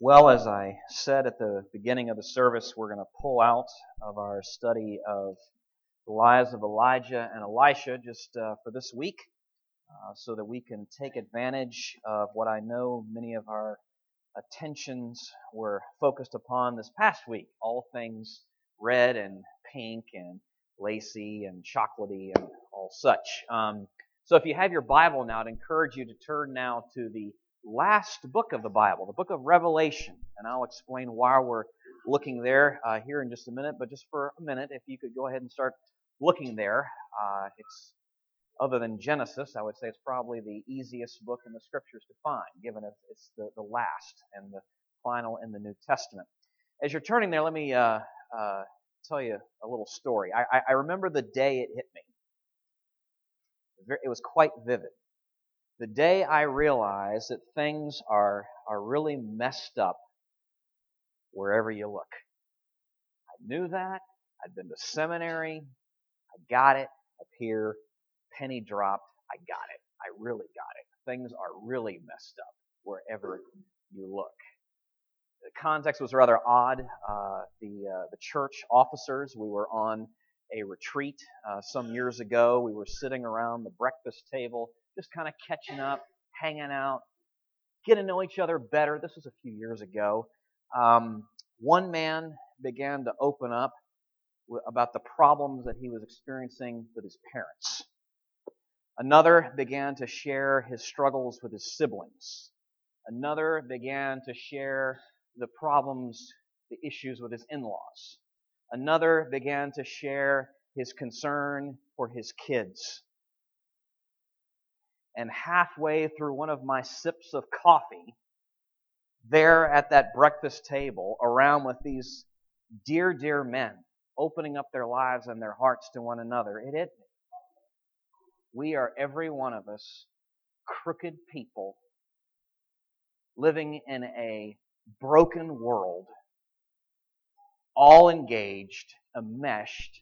Well, as I said at the beginning of the service, we're going to pull out of our study of the lives of Elijah and Elisha just uh, for this week uh, so that we can take advantage of what I know many of our attentions were focused upon this past week. All things red and pink and lacy and chocolatey and all such. Um, so if you have your Bible now, I'd encourage you to turn now to the last book of the Bible, the book of Revelation. And I'll explain why we're looking there uh, here in just a minute. But just for a minute, if you could go ahead and start looking there. Uh, it's other than Genesis, I would say it's probably the easiest book in the scriptures to find, given it's the, the last and the final in the New Testament. As you're turning there, let me uh, uh, tell you a little story. I, I, remember the day it hit me. It was quite vivid the day I realized that things are, are really messed up wherever you look. I knew that. I'd been to seminary. I got it up here. Penny dropped. I got it. I really got it. Things are really messed up wherever you look. The context was rather odd. Uh, the uh, the church officers. We were on a retreat uh, some years ago. We were sitting around the breakfast table just kind of catching up, hanging out, getting to know each other better. This was a few years ago. Um, one man began to open up about the problems that he was experiencing with his parents. Another began to share his struggles with his siblings. Another began to share the problems, the issues with his in-laws. Another began to share his concern for his kids and halfway through one of my sips of coffee, there at that breakfast table, around with these dear, dear men, opening up their lives and their hearts to one another, it hit me. We are every one of us crooked people living in a broken world, all engaged, enmeshed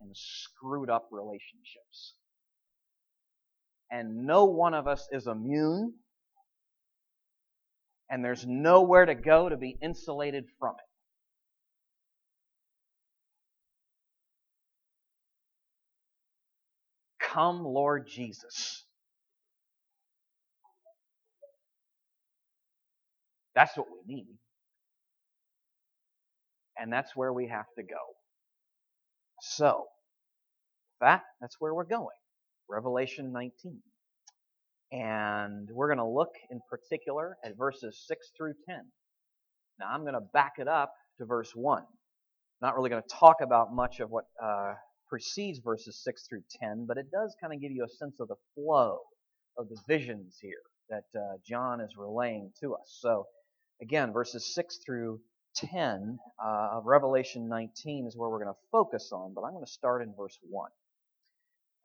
in screwed up relationships and no one of us is immune, and there's nowhere to go to be insulated from it. Come, Lord Jesus. That's what we need. And that's where we have to go. So, that, that's where we're going. Revelation 19. And we're going to look in particular at verses 6 through 10. Now, I'm going to back it up to verse 1. Not really going to talk about much of what uh, precedes verses 6 through 10, but it does kind of give you a sense of the flow of the visions here that uh, John is relaying to us. So, again, verses 6 through 10 uh, of Revelation 19 is where we're going to focus on, but I'm going to start in verse 1.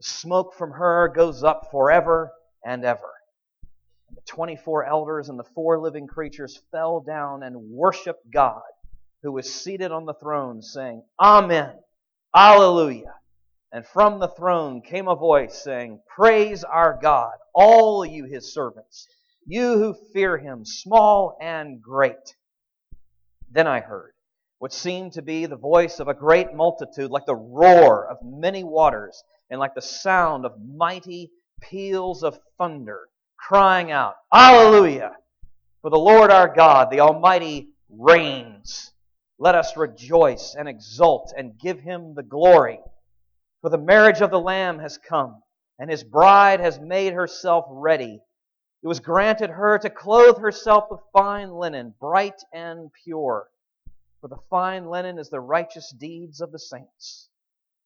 The smoke from her goes up forever and ever. And the 24 elders and the four living creatures fell down and worshiped God, who was seated on the throne, saying, Amen. Alleluia. And from the throne came a voice saying, Praise our God, all you his servants, you who fear him, small and great. Then I heard what seemed to be the voice of a great multitude, like the roar of many waters and like the sound of mighty peals of thunder, crying out, Alleluia! For the Lord our God, the Almighty, reigns. Let us rejoice and exult and give him the glory. For the marriage of the Lamb has come, and his bride has made herself ready. It was granted her to clothe herself with fine linen, bright and pure. For the fine linen is the righteous deeds of the saints.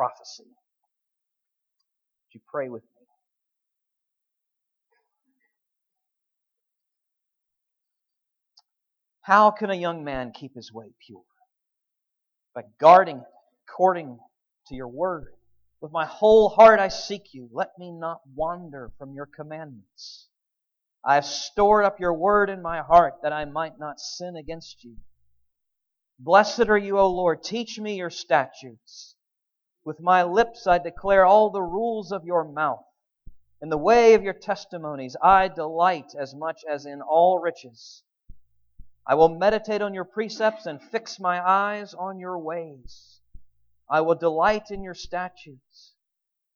prophecy. Would you pray with me? How can a young man keep his way pure? By guarding according to your word. With my whole heart I seek you. Let me not wander from your commandments. I have stored up your word in my heart that I might not sin against you. Blessed are you, O Lord. Teach me your statutes. With my lips I declare all the rules of your mouth. In the way of your testimonies I delight as much as in all riches. I will meditate on your precepts and fix my eyes on your ways. I will delight in your statutes.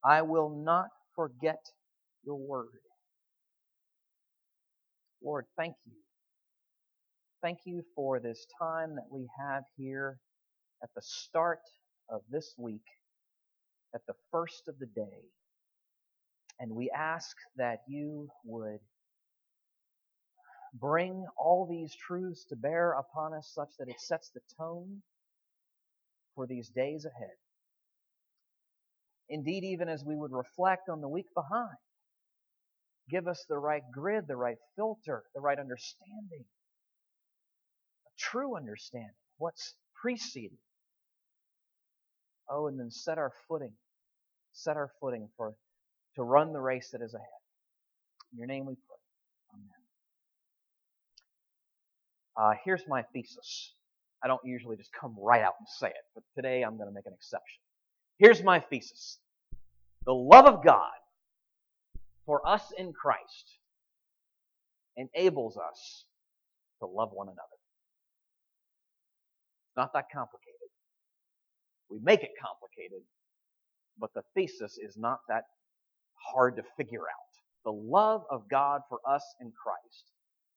I will not forget your word. Lord, thank you. Thank you for this time that we have here at the start of this week, at the first of the day. And we ask that you would bring all these truths to bear upon us such that it sets the tone for these days ahead. Indeed, even as we would reflect on the week behind, give us the right grid, the right filter, the right understanding, a true understanding, what's preceding. Oh, and then set our footing, set our footing for to run the race that is ahead. In your name we pray. Amen. Uh, here's my thesis. I don't usually just come right out and say it, but today I'm going to make an exception. Here's my thesis. The love of God for us in Christ enables us to love one another. It's not that complicated. We make it complicated, but the thesis is not that hard to figure out. The love of God for us in Christ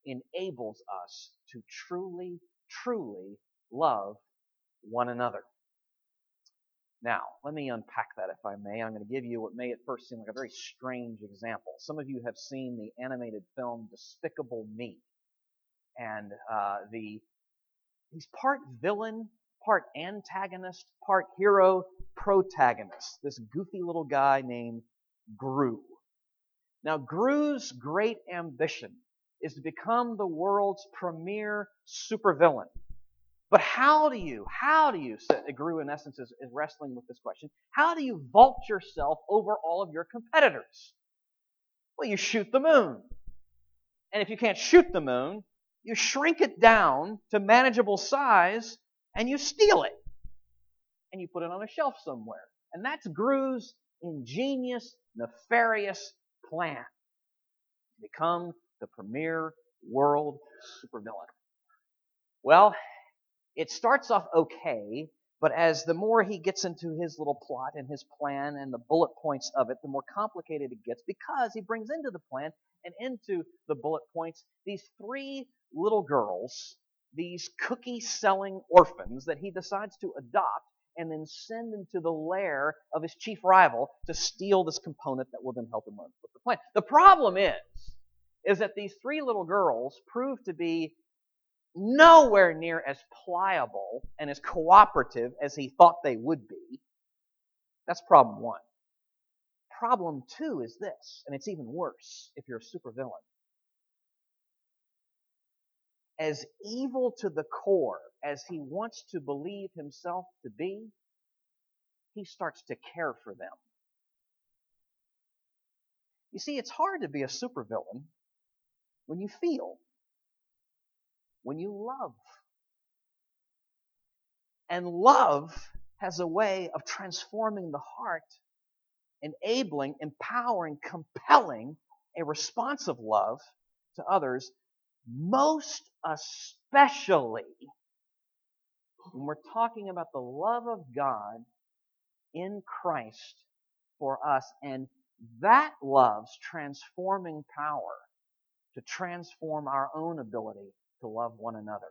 enables us to truly, truly love one another. Now, let me unpack that if I may. I'm going to give you what may at first seem like a very strange example. Some of you have seen the animated film Despicable Me. And uh, the he's part villain, part antagonist, part hero, protagonist. This goofy little guy named Gru. Now, Gru's great ambition is to become the world's premier supervillain. But how do you, how do you, uh, Gru in essence is, is wrestling with this question, how do you vault yourself over all of your competitors? Well, you shoot the moon. And if you can't shoot the moon, you shrink it down to manageable size and you steal it. And you put it on a shelf somewhere. And that's Gru's ingenious, nefarious plan to become the premier world supervillain. Well, it starts off okay, but as the more he gets into his little plot and his plan and the bullet points of it, the more complicated it gets because he brings into the plan and into the bullet points these three little girls, these cookie selling orphans that he decides to adopt and then send into the lair of his chief rival to steal this component that will then help him with the plan. The problem is, is that these three little girls prove to be nowhere near as pliable and as cooperative as he thought they would be. That's problem one. Problem two is this, and it's even worse if you're a supervillain. As evil to the core as he wants to believe himself to be, he starts to care for them. You see, it's hard to be a supervillain when you feel when you love. And love has a way of transforming the heart, enabling, empowering, compelling a responsive love to others, most especially when we're talking about the love of God in Christ for us and that love's transforming power to transform our own ability to love one another.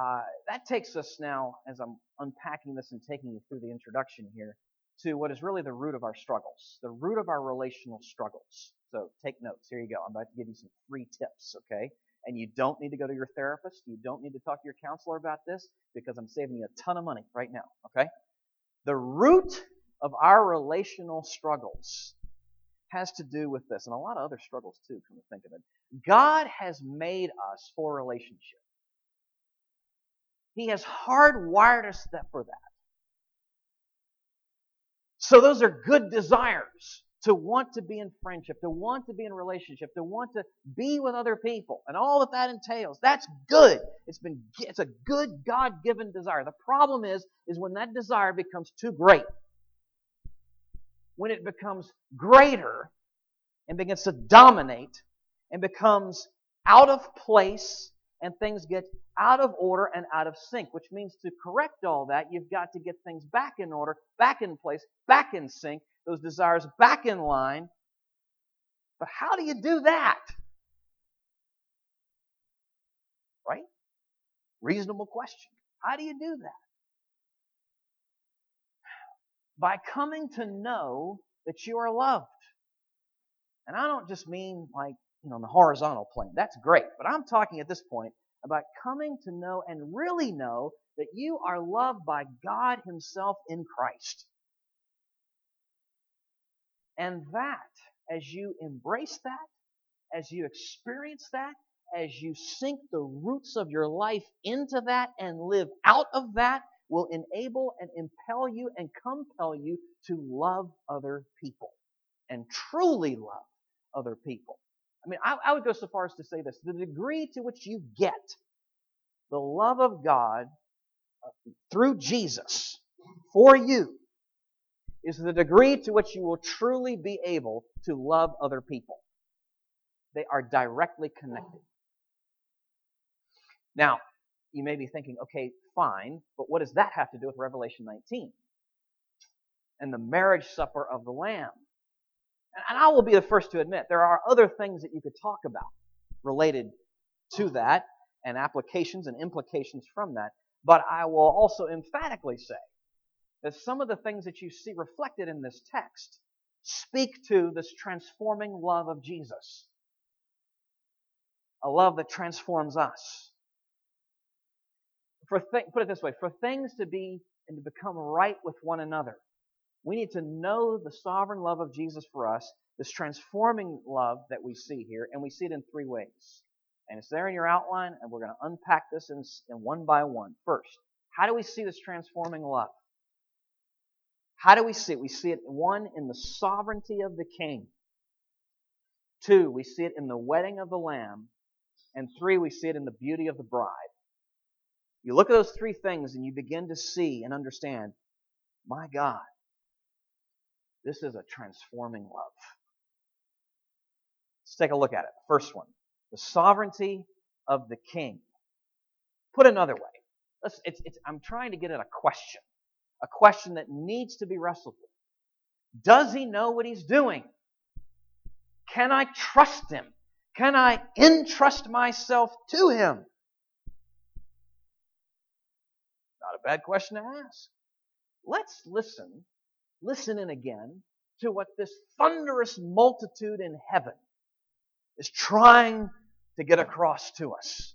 uh, that takes us now, as I'm unpacking this and taking you through the introduction here, to what is really the root of our struggles, the root of our relational struggles. So take notes. Here you go. I'm about to give you some free tips, okay? And you don't need to go to your therapist. You don't need to talk to your counselor about this because I'm saving you a ton of money right now, okay? The root of our relational struggles has to do with this, and a lot of other struggles too, come to think of it. God has made us for relationship. He has hardwired us for that. So those are good desires to want to be in friendship, to want to be in relationship, to want to be with other people, and all that that entails. That's good. It's been it's a good God-given desire. The problem is is when that desire becomes too great. When it becomes greater and begins to dominate and becomes out of place and things get out of order and out of sync, which means to correct all that, you've got to get things back in order, back in place, back in sync, those desires back in line. But how do you do that? Right? Reasonable question. How do you do that? By coming to know that you are loved. And I don't just mean like, you know, on the horizontal plane. That's great. But I'm talking at this point about coming to know and really know that you are loved by God Himself in Christ. And that, as you embrace that, as you experience that, as you sink the roots of your life into that and live out of that, will enable and impel you and compel you to love other people and truly love other people. I mean, I, I would go so far as to say this the degree to which you get the love of God uh, through Jesus for you is the degree to which you will truly be able to love other people. They are directly connected. Now, you may be thinking, okay, fine, but what does that have to do with Revelation 19? And the marriage supper of the Lamb. And I will be the first to admit there are other things that you could talk about related to that and applications and implications from that. But I will also emphatically say that some of the things that you see reflected in this text speak to this transforming love of Jesus. A love that transforms us. For th- put it this way, for things to be and to become right with one another, we need to know the sovereign love of Jesus for us, this transforming love that we see here, and we see it in three ways. And it's there in your outline, and we're going to unpack this in, in one by one. First, how do we see this transforming love? How do we see it? We see it, one, in the sovereignty of the king. Two, we see it in the wedding of the lamb. And three, we see it in the beauty of the bride. You look at those three things and you begin to see and understand, my God, this is a transforming love. Let's take a look at it. First one the sovereignty of the king. Put another way, it's, it's, I'm trying to get at a question, a question that needs to be wrestled with. Does he know what he's doing? Can I trust him? Can I entrust myself to him? Not a bad question to ask. Let's listen, listen in again to what this thunderous multitude in heaven is trying to get across to us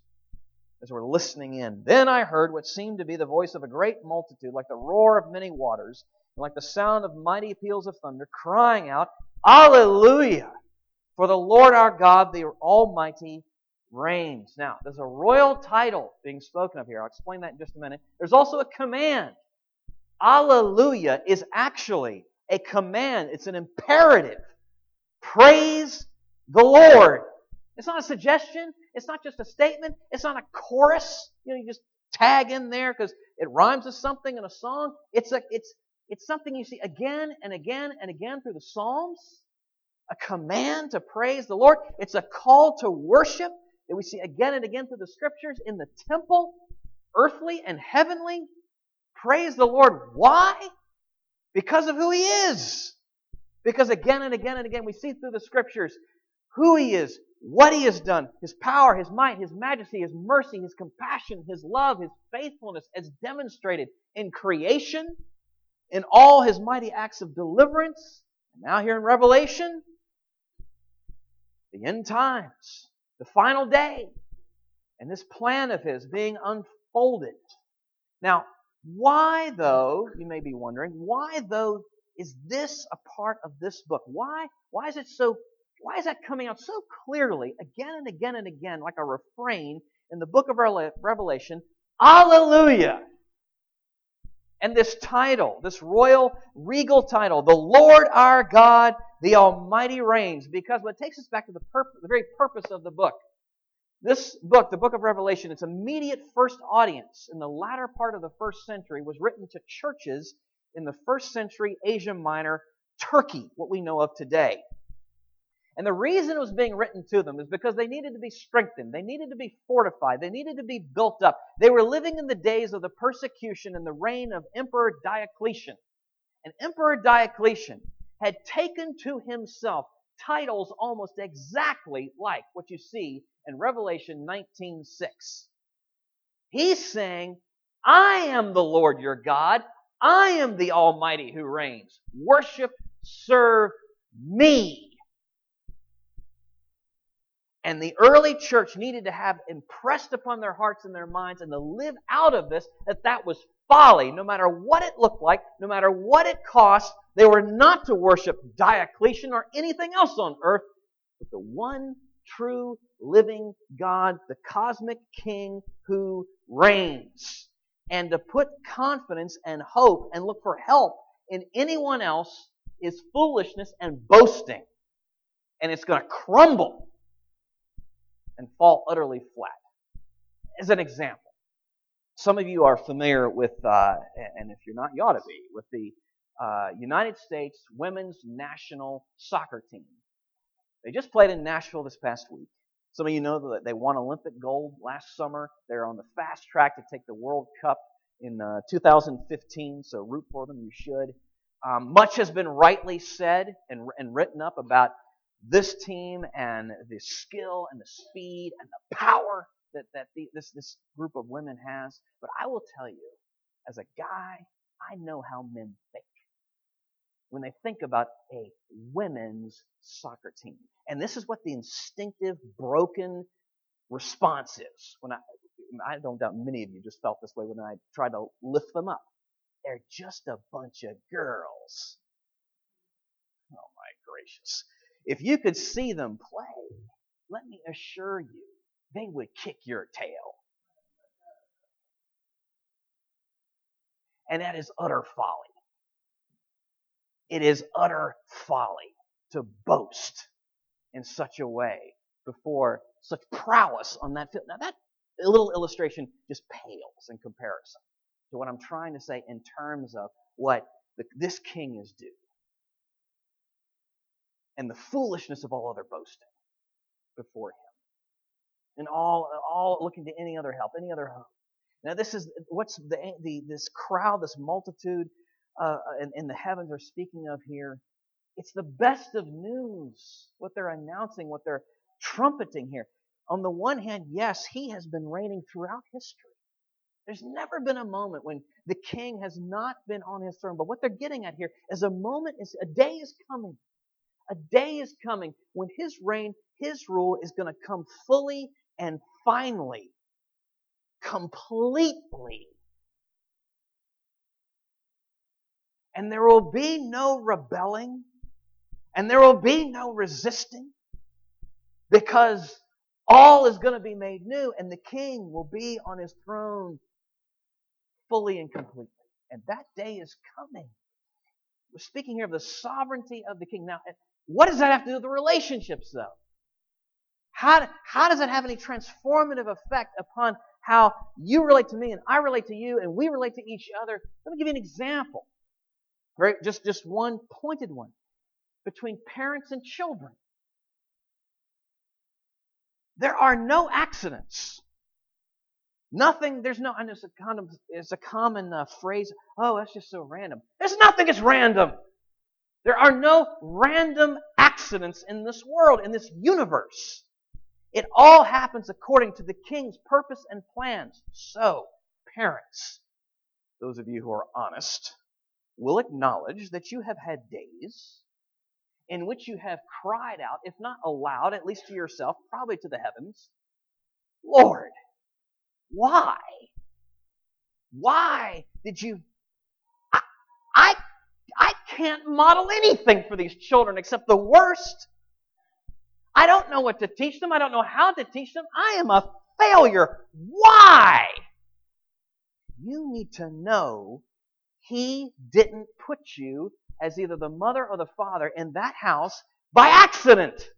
as we're listening in. Then I heard what seemed to be the voice of a great multitude, like the roar of many waters, and like the sound of mighty peals of thunder, crying out, Alleluia! For the Lord our God, the Almighty, reigns. Now, there's a royal title being spoken of here. I'll explain that in just a minute. There's also a command. Alleluia is actually a command. It's an imperative. Praise the Lord. It's not a suggestion. It's not just a statement. It's not a chorus. You know, you just tag in there because it rhymes with something in a song. It's a, it's, it's something you see again and again and again through the Psalms. A command to praise the Lord. It's a call to worship that we see again and again through the scriptures in the temple, earthly and heavenly. Praise the Lord. Why? Because of who He is. Because again and again and again we see through the scriptures who He is, what he has done, his power, his might, his majesty, his mercy, his compassion, his love, his faithfulness as demonstrated in creation, in all his mighty acts of deliverance, and now here in Revelation, the end times, the final day, and this plan of his being unfolded. Now, why though, you may be wondering, why though is this a part of this book? Why, why is it so why is that coming out so clearly again and again and again, like a refrain in the book of Revelation? Alleluia! And this title, this royal, regal title, the Lord our God, the Almighty reigns, because what takes us back to the, the very purpose of the book. This book, the book of Revelation, its immediate first audience in the latter part of the first century was written to churches in the first century Asia Minor, Turkey, what we know of today. And the reason it was being written to them is because they needed to be strengthened. They needed to be fortified. They needed to be built up. They were living in the days of the persecution and the reign of Emperor Diocletian. And Emperor Diocletian had taken to himself titles almost exactly like what you see in Revelation 19:6. He's saying, "I am the Lord your God. I am the Almighty who reigns. Worship, serve me." And the early church needed to have impressed upon their hearts and their minds and to live out of this that that was folly. No matter what it looked like, no matter what it cost, they were not to worship Diocletian or anything else on earth, but the one true living God, the cosmic king who reigns. And to put confidence and hope and look for help in anyone else is foolishness and boasting. And it's going to crumble and fall utterly flat. As an example, some of you are familiar with, uh, and if you're not, you ought to be, with the uh, United States women's national soccer team. They just played in Nashville this past week. Some of you know that they won Olympic gold last summer. They're on the fast track to take the World Cup in uh, 2015, so root for them, you should. Um, much has been rightly said and, and written up about this team and the skill and the speed and the power that, that the, this, this group of women has. But I will tell you, as a guy, I know how men think when they think about a women's soccer team. And this is what the instinctive, broken response is. When I, I don't doubt many of you just felt this way when I tried to lift them up. They're just a bunch of girls. Oh my gracious. If you could see them play, let me assure you, they would kick your tail. And that is utter folly. It is utter folly to boast in such a way before such prowess on that field. Now that little illustration just pales in comparison to what I'm trying to say in terms of what the, this king is due and the foolishness of all other boasting before him. And all, all looking to any other help, any other hope. Now this is, what's the, the this crowd, this multitude uh, in, in the heavens are speaking of here. It's the best of news, what they're announcing, what they're trumpeting here. On the one hand, yes, he has been reigning throughout history. There's never been a moment when the king has not been on his throne. But what they're getting at here is a moment is a day is coming a day is coming when his reign, his rule is going to come fully and finally, completely. And there will be no rebelling, and there will be no resisting, because all is going to be made new, and the king will be on his throne fully and completely. And that day is coming. We're speaking here of the sovereignty of the king. Now, what does that have to do with the relationships, though? How, how does that have any transformative effect upon how you relate to me and I relate to you and we relate to each other? Let me give you an example. Right? Just, just one pointed one. Between parents and children. There are no accidents. Nothing, there's no, I know it's a, common, it's a common uh, phrase, oh, that's just so random. There's nothing that's random. There are no random accidents in this world, in this universe. It all happens according to the king's purpose and plans. So, parents, those of you who are honest, will acknowledge that you have had days in which you have cried out, if not aloud, at least to yourself, probably to the heavens, Lord, why? Why did you? Can't model anything for these children except the worst. I don't know what to teach them. I don't know how to teach them. I am a failure. Why? You need to know He didn't put you as either the mother or the father in that house by accident.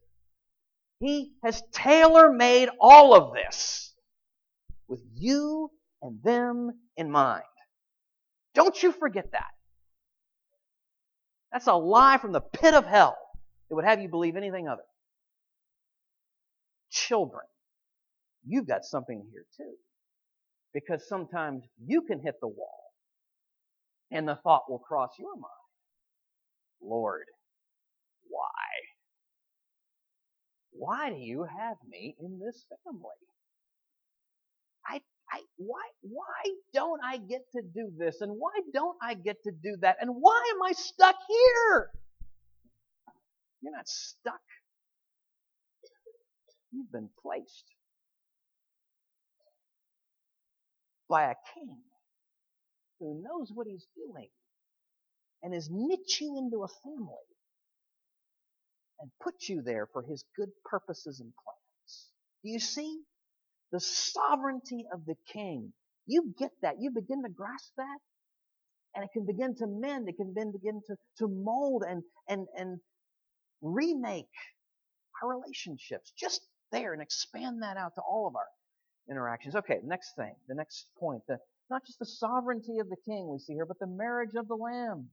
He has tailor made all of this with you and them in mind. Don't you forget that. That's a lie from the pit of hell that would have you believe anything other. Children, you've got something here too. Because sometimes you can hit the wall and the thought will cross your mind. Lord, why? Why do you have me in this family? I, I, why, why don't I get to do this? And why don't I get to do that? And why am I stuck here? You're not stuck. You've been placed by a king who knows what he's doing and has knit you into a family and put you there for his good purposes and plans. Do you see? The sovereignty of the king. You get that. You begin to grasp that. And it can begin to mend. It can begin to, to mold and, and, and remake our relationships just there and expand that out to all of our interactions. Okay, next thing, the next point. The, not just the sovereignty of the king we see here, but the marriage of the lamb.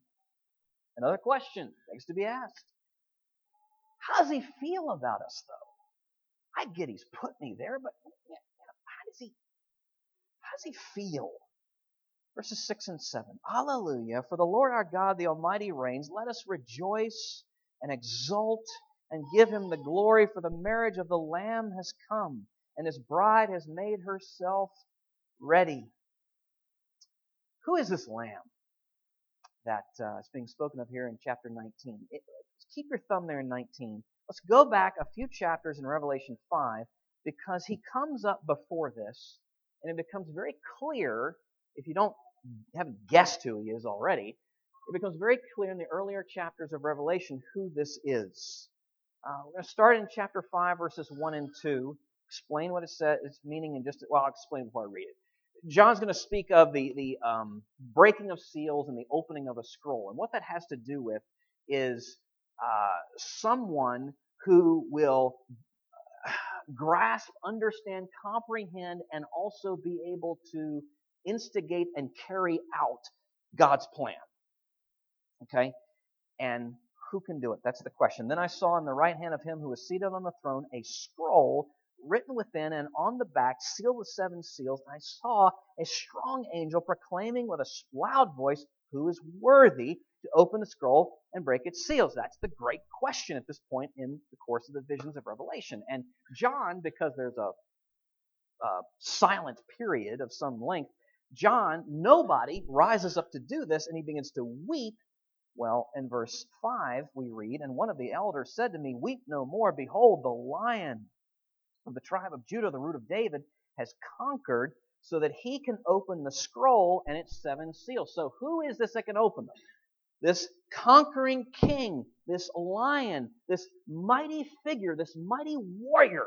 Another question begs to be asked. How does he feel about us, though? I get he's put me there, but how does he, how does he feel? Verses 6 and 7. Hallelujah. For the Lord our God, the Almighty reigns. Let us rejoice and exult and give him the glory, for the marriage of the Lamb has come, and his bride has made herself ready. Who is this Lamb that uh, is being spoken of here in chapter 19? It, keep your thumb there in 19. Let's go back a few chapters in Revelation 5 because he comes up before this, and it becomes very clear, if you don't haven't guessed who he is already, it becomes very clear in the earlier chapters of Revelation who this is. Uh, we're going to start in chapter 5, verses 1 and 2, explain what it says, its meaning, and just, well, I'll explain before I read it. John's going to speak of the, the um, breaking of seals and the opening of a scroll. And what that has to do with is uh, someone who will grasp, understand, comprehend, and also be able to instigate and carry out God's plan. Okay? And who can do it? That's the question. Then I saw in the right hand of him who was seated on the throne a scroll written within and on the back, sealed with seven seals. I saw a strong angel proclaiming with a loud voice, Who is worthy to open the scroll and break its seals? That's the great question at this point in the course of the visions of Revelation. And John, because there's a, a silent period of some length, John, nobody rises up to do this, and he begins to weep. Well, in verse 5, we read, And one of the elders said to me, Weep no more. Behold, the lion of the tribe of Judah, the root of David, has conquered so that he can open the scroll and its seven seals. So, who is this that can open them? This conquering king, this lion, this mighty figure, this mighty warrior.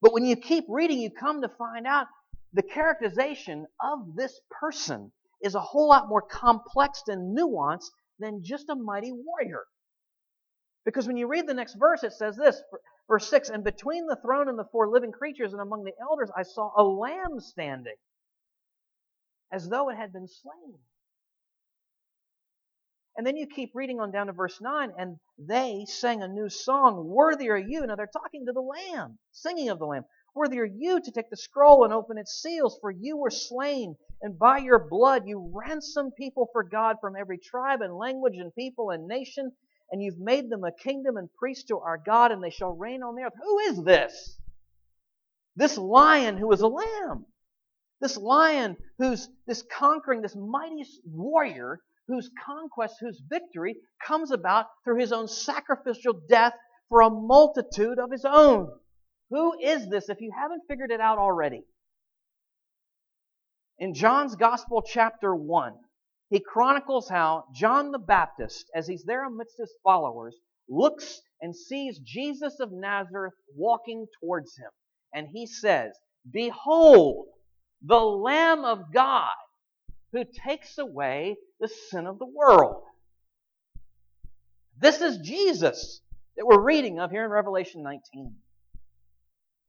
But when you keep reading, you come to find out the characterization of this person is a whole lot more complex and nuanced than just a mighty warrior. Because when you read the next verse, it says this Verse 6 And between the throne and the four living creatures and among the elders, I saw a lamb standing, as though it had been slain. And then you keep reading on down to verse 9, and they sang a new song, Worthy are you. Now they're talking to the Lamb, singing of the Lamb. Worthy are you to take the scroll and open its seals, for you were slain, and by your blood you ransomed people for God from every tribe and language and people and nation and you've made them a kingdom and priests to our God, and they shall reign on the earth. Who is this? This lion who is a lamb. This lion who's this conquering, this mighty warrior whose conquest, whose victory comes about through his own sacrificial death for a multitude of his own. Who is this if you haven't figured it out already? In John's Gospel, chapter 1, he chronicles how John the Baptist, as he's there amidst his followers, looks and sees Jesus of Nazareth walking towards him. And he says, Behold, the Lamb of God who takes away the sin of the world. This is Jesus that we're reading of here in Revelation 19.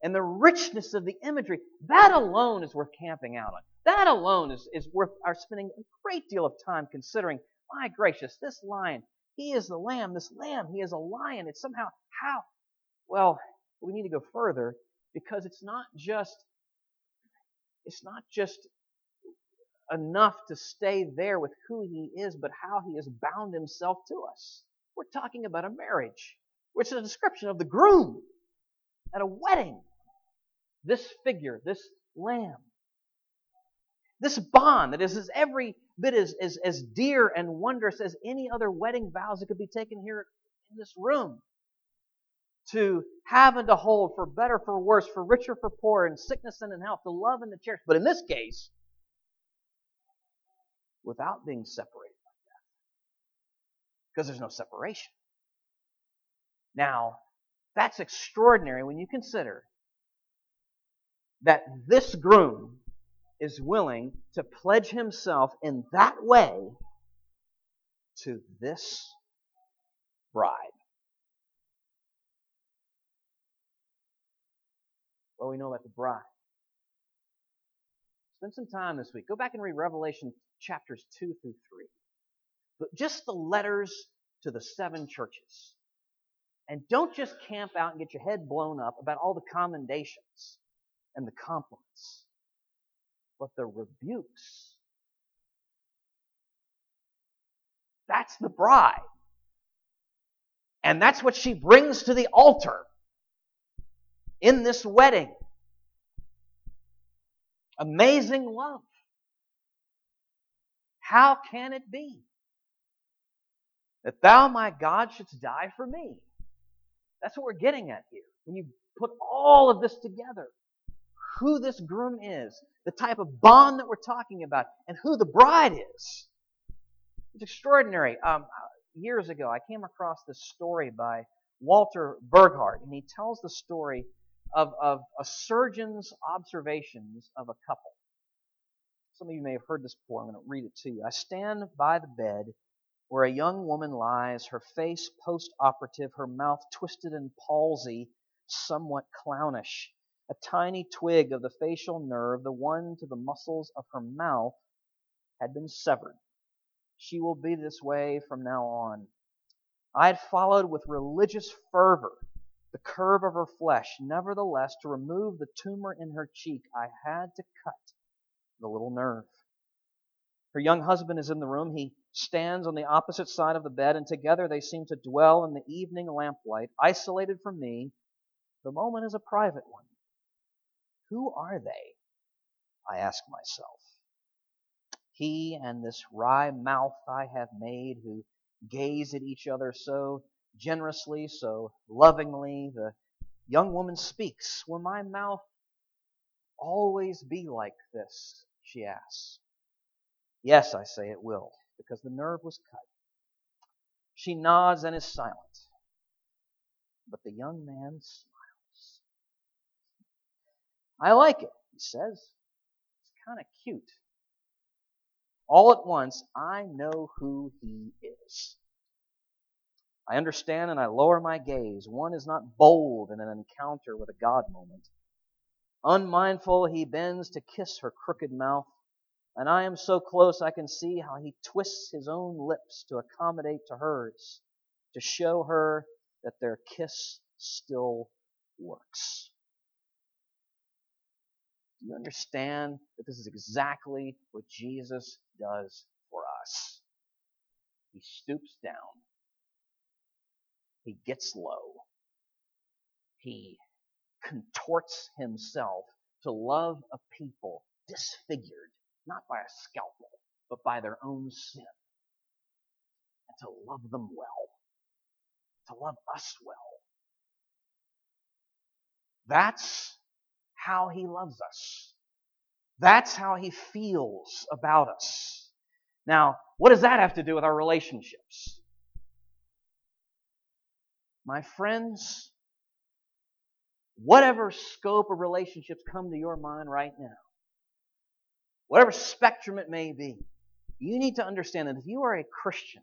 And the richness of the imagery, that alone is worth camping out on. That alone is, is worth our spending a great deal of time considering, my gracious, this lion, he is the lamb. This lamb, he is a lion. It's somehow, how? Well, we need to go further because it's not just, it's not just enough to stay there with who he is, but how he has bound himself to us. We're talking about a marriage, which is a description of the groom at a wedding. This figure, this lamb, this bond that is as every bit as, as, as dear and wondrous as any other wedding vows that could be taken here in this room. To have and to hold, for better, for worse, for richer, for poorer, in sickness and in health, to love and to cherish. But in this case, without being separated like that. Because there's no separation. Now, that's extraordinary when you consider that this groom is willing to pledge himself in that way to this bride. What do we know about the bride? Spend some time this week. Go back and read Revelation chapters 2 through 3. But just the letters to the seven churches. And don't just camp out and get your head blown up about all the commendations and the compliments, but the rebukes. That's the bride. And that's what she brings to the altar in this wedding. Amazing love. How can it be that thou, my God, shouldst die for me? That's what we're getting at here. When you put all of this together, who this groom is, the type of bond that we're talking about, and who the bride is. It's extraordinary. Um, years ago, I came across this story by Walter Burghardt, and he tells the story of, of a surgeon's observations of a couple. Some of you may have heard this before. I'm going to read it to you. I stand by the bed where a young woman lies, her face post operative, her mouth twisted in palsy, somewhat clownish. A tiny twig of the facial nerve, the one to the muscles of her mouth, had been severed. She will be this way from now on. I had followed with religious fervor the curve of her flesh. Nevertheless, to remove the tumor in her cheek, I had to cut the little nerve. Her young husband is in the room. He stands on the opposite side of the bed, and together they seem to dwell in the evening lamplight, isolated from me. The moment is a private one. Who are they? I ask myself. He and this wry mouth I have made, who gaze at each other so generously, so lovingly. The young woman speaks. Will my mouth always be like this? She asks. Yes, I say it will, because the nerve was cut. She nods and is silent. But the young man. I like it, he says. It's kind of cute. All at once, I know who he is. I understand and I lower my gaze. One is not bold in an encounter with a God moment. Unmindful, he bends to kiss her crooked mouth, and I am so close I can see how he twists his own lips to accommodate to hers, to show her that their kiss still works. Do you understand that this is exactly what Jesus does for us? He stoops down he gets low. He contorts himself to love a people disfigured, not by a scalpel, but by their own sin. And to love them well. To love us well. That's how he loves us. That's how he feels about us. Now, what does that have to do with our relationships? My friends, whatever scope of relationships come to your mind right now, whatever spectrum it may be, you need to understand that if you are a Christian,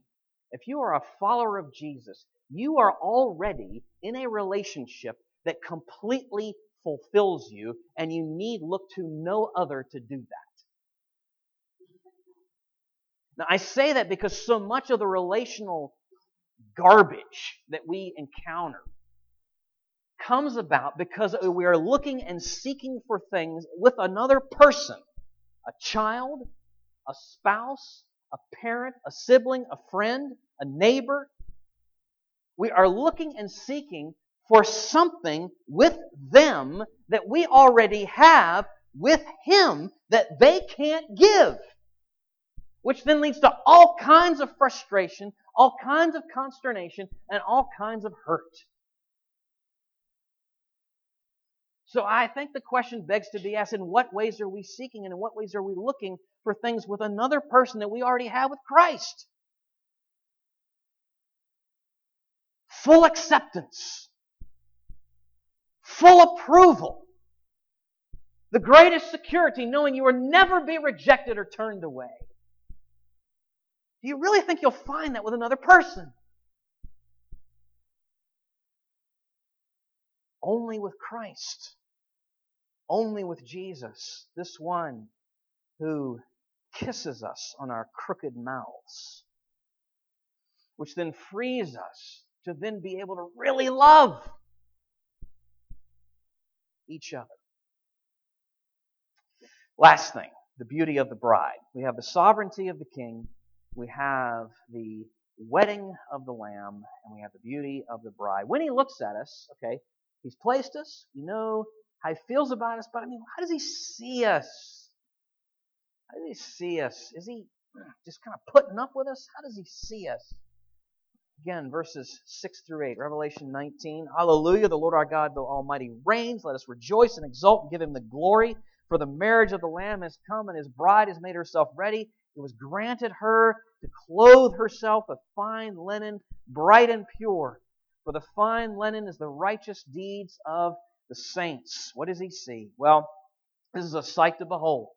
if you are a follower of Jesus, you are already in a relationship that completely fulfills you, and you need look to no other to do that. Now, I say that because so much of the relational garbage that we encounter comes about because we are looking and seeking for things with another person a child, a spouse, a parent, a sibling, a friend, a neighbor. We are looking and seeking for something with them that we already have with Him that they can't give. Which then leads to all kinds of frustration, all kinds of consternation, and all kinds of hurt. So I think the question begs to be asked in what ways are we seeking and in what ways are we looking for things with another person that we already have with Christ? Full acceptance full approval. The greatest security, knowing you will never be rejected or turned away. Do you really think you'll find that with another person? Only with Christ. Only with Jesus. This one who kisses us on our crooked mouths. Which then frees us to then be able to really love each other. Last thing, the beauty of the bride. We have the sovereignty of the king, we have the wedding of the lamb, and we have the beauty of the bride. When he looks at us, okay, he's placed us, we know how he feels about us, but I mean, how does he see us? How does he see us? Is he just kind of putting up with us? How does he see us? Again, verses 6 through 8, Revelation 19. Hallelujah, the Lord our God, the Almighty reigns. Let us rejoice and exult and give him the glory. For the marriage of the Lamb has come, and his bride has made herself ready. It was granted her to clothe herself with fine linen, bright and pure. For the fine linen is the righteous deeds of the saints. What does he see? Well, this is a sight to behold.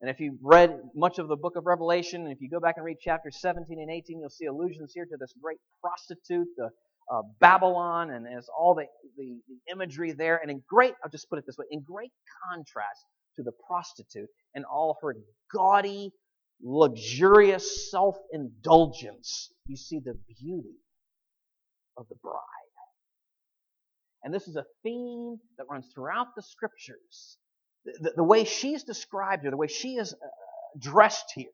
And if you've read much of the book of Revelation, and if you go back and read chapters 17 and 18, you'll see allusions here to this great prostitute, the uh, Babylon, and as all the, the, the imagery there. And in great, I'll just put it this way, in great contrast to the prostitute and all her gaudy, luxurious self-indulgence, you see the beauty of the bride. And this is a theme that runs throughout the scriptures the, the way she's described here, the way she is uh, dressed here.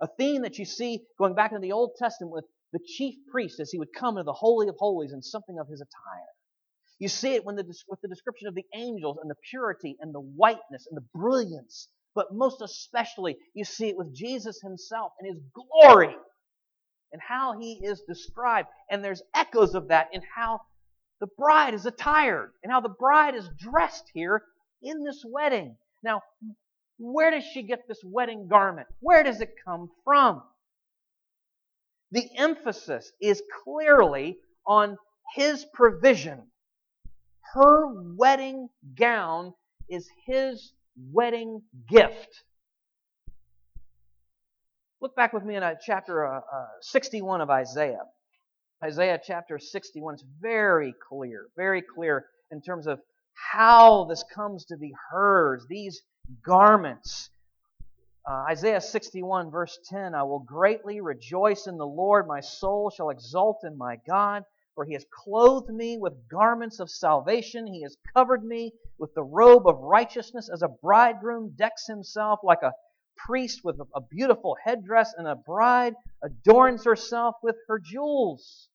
A theme that you see going back into the Old Testament with the chief priest as he would come into the Holy of Holies in something of his attire. You see it when the, with the description of the angels and the purity and the whiteness and the brilliance. But most especially, you see it with Jesus himself and his glory and how he is described. And there's echoes of that in how the bride is attired and how the bride is dressed here in this wedding. Now, where does she get this wedding garment? Where does it come from? The emphasis is clearly on his provision. Her wedding gown is his wedding gift. Look back with me in uh, chapter uh, uh, 61 of Isaiah. Isaiah chapter 61 is very clear, very clear in terms of how this comes to be hers, these garments. Uh, Isaiah 61, verse 10 I will greatly rejoice in the Lord. My soul shall exult in my God, for he has clothed me with garments of salvation. He has covered me with the robe of righteousness, as a bridegroom decks himself like a priest with a beautiful headdress, and a bride adorns herself with her jewels.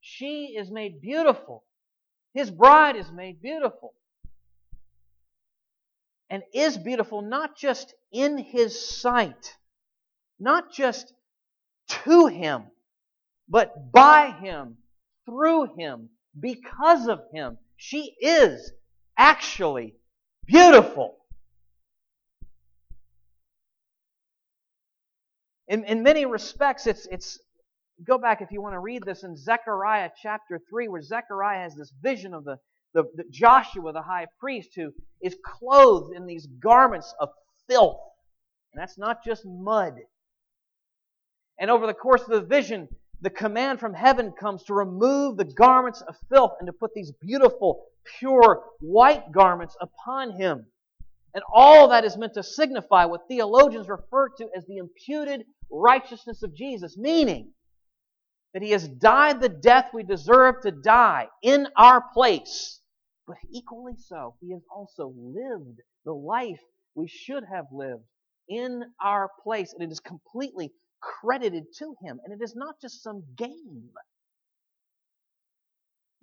She is made beautiful. His bride is made beautiful. And is beautiful not just in his sight, not just to him, but by him, through him, because of him. She is actually beautiful. In, in many respects, it's, it's, go back if you want to read this in Zechariah chapter 3, where Zechariah has this vision of the, the, the Joshua, the high priest, who is clothed in these garments of filth. And that's not just mud. And over the course of the vision, the command from heaven comes to remove the garments of filth and to put these beautiful, pure, white garments upon him. And all that is meant to signify what theologians refer to as the imputed righteousness of Jesus, meaning that he has died the death we deserve to die in our place. But equally so, he has also lived the life we should have lived in our place. And it is completely credited to him. And it is not just some game.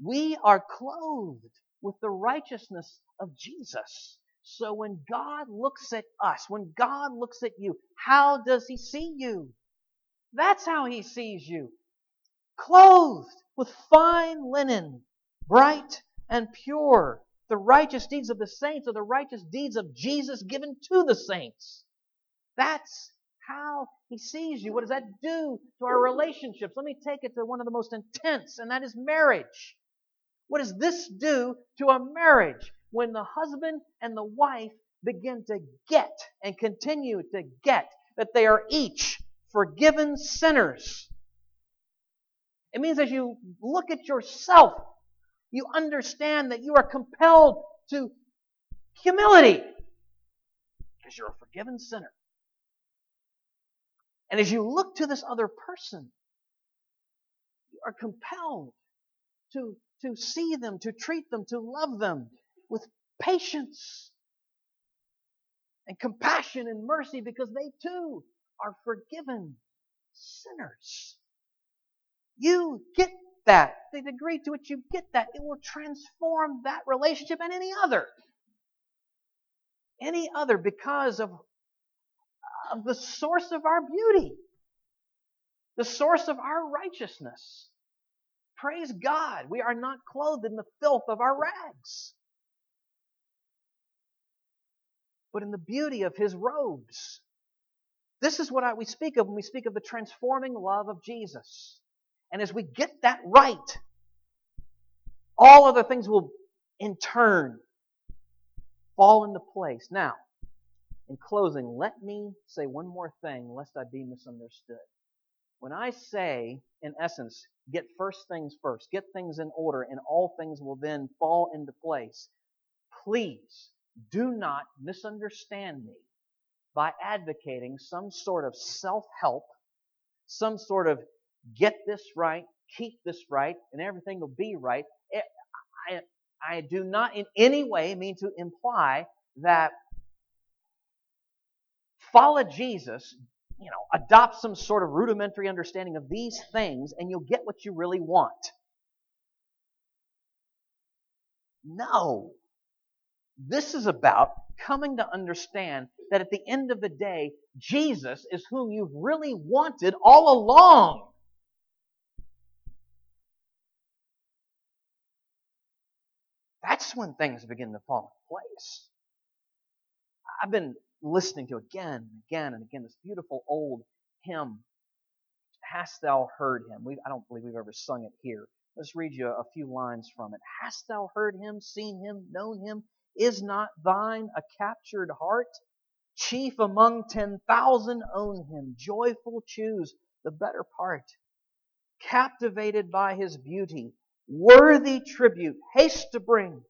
We are clothed with the righteousness of Jesus. So when God looks at us, when God looks at you, how does he see you? That's how he sees you. Clothed with fine linen, bright and pure. The righteous deeds of the saints are the righteous deeds of Jesus given to the saints. That's how he sees you. What does that do to our relationships? Let me take it to one of the most intense, and that is marriage. What does this do to a marriage? when the husband and the wife begin to get and continue to get that they are each forgiven sinners. It means as you look at yourself, you understand that you are compelled to humility because you're a forgiven sinner. And as you look to this other person, you are compelled to, to see them, to treat them, to love them with patience and compassion and mercy because they too are forgiven sinners. You get that. The degree to which you get that, it will transform that relationship and any other. Any other because of, of the source of our beauty, the source of our righteousness. Praise God. We are not clothed in the filth of our rags. but in the beauty of his robes. This is what I, we speak of when we speak of the transforming love of Jesus. And as we get that right, all other things will in turn fall into place. Now, in closing, let me say one more thing lest I be misunderstood. When I say, in essence, get first things first, get things in order, and all things will then fall into place, please do not misunderstand me by advocating some sort of self help, some sort of get this right, keep this right, and everything will be right. Eh, I, I do not in any way mean to imply that follow Jesus, you know, adopt some sort of rudimentary understanding of these things and you'll get what you really want. No. This is about coming to understand that at the end of the day, Jesus is whom you've really wanted all along. That's when things begin to fall into place. I've been listening to again and again and again this beautiful old hymn, Hast Thou Heard Him? We, I don't believe we've ever sung it here. Let's read you a few lines from it. Hast thou heard him, seen him, known him? Is not thine a captured heart? Chief among ten thousand own him, joyful choose the better part. Captivated by his beauty, worthy tribute, haste to bring.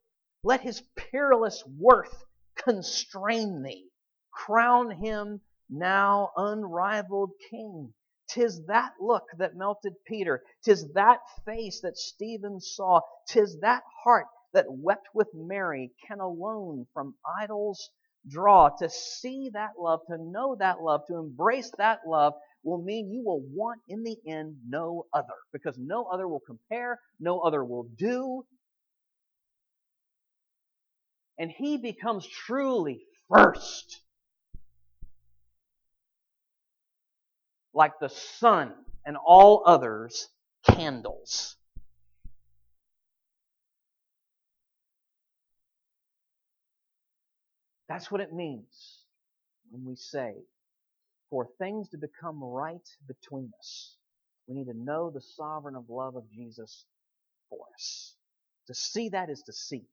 Let his peerless worth constrain thee. Crown him now unrivaled king. Tis that look that melted Peter. Tis that face that Stephen saw. Tis that heart that wept with Mary can alone from idols draw, to see that love, to know that love, to embrace that love will mean you will want in the end no other because no other will compare, no other will do. And he becomes truly first. Like the sun and all others candles. That's what it means when we say, for things to become right between us, we need to know the sovereign of love of Jesus for us. To see that is to see.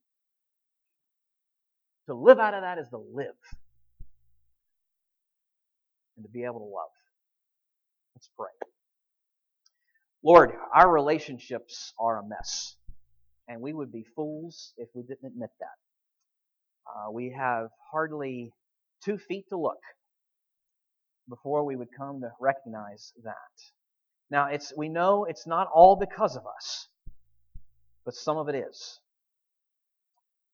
To live out of that is to live. And to be able to love. Let's pray. Lord, our relationships are a mess. And we would be fools if we didn't admit that. Uh, we have hardly two feet to look before we would come to recognize that. Now, it's, we know it's not all because of us, but some of it is.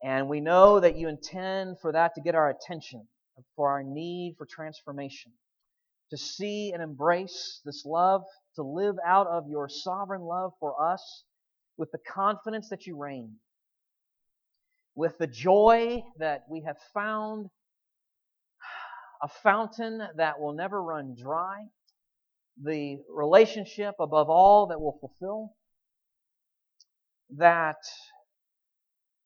And we know that you intend for that to get our attention, for our need for transformation, to see and embrace this love, to live out of your sovereign love for us with the confidence that you reign with the joy that we have found a fountain that will never run dry, the relationship above all that will fulfill, that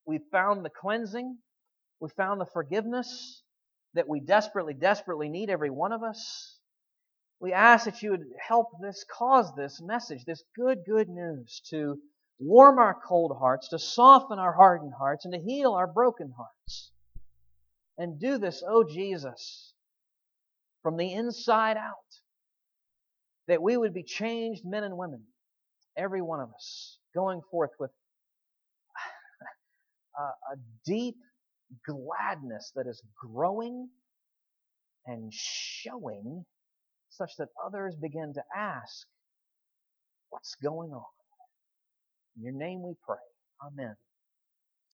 we found the cleansing, we found the forgiveness that we desperately, desperately need, every one of us. We ask that you would help this, cause this message, this good, good news to warm our cold hearts, to soften our hardened hearts, and to heal our broken hearts. And do this, O oh Jesus, from the inside out, that we would be changed men and women, every one of us, going forth with a, a deep gladness that is growing and showing such that others begin to ask, what's going on? In your name we pray. Amen.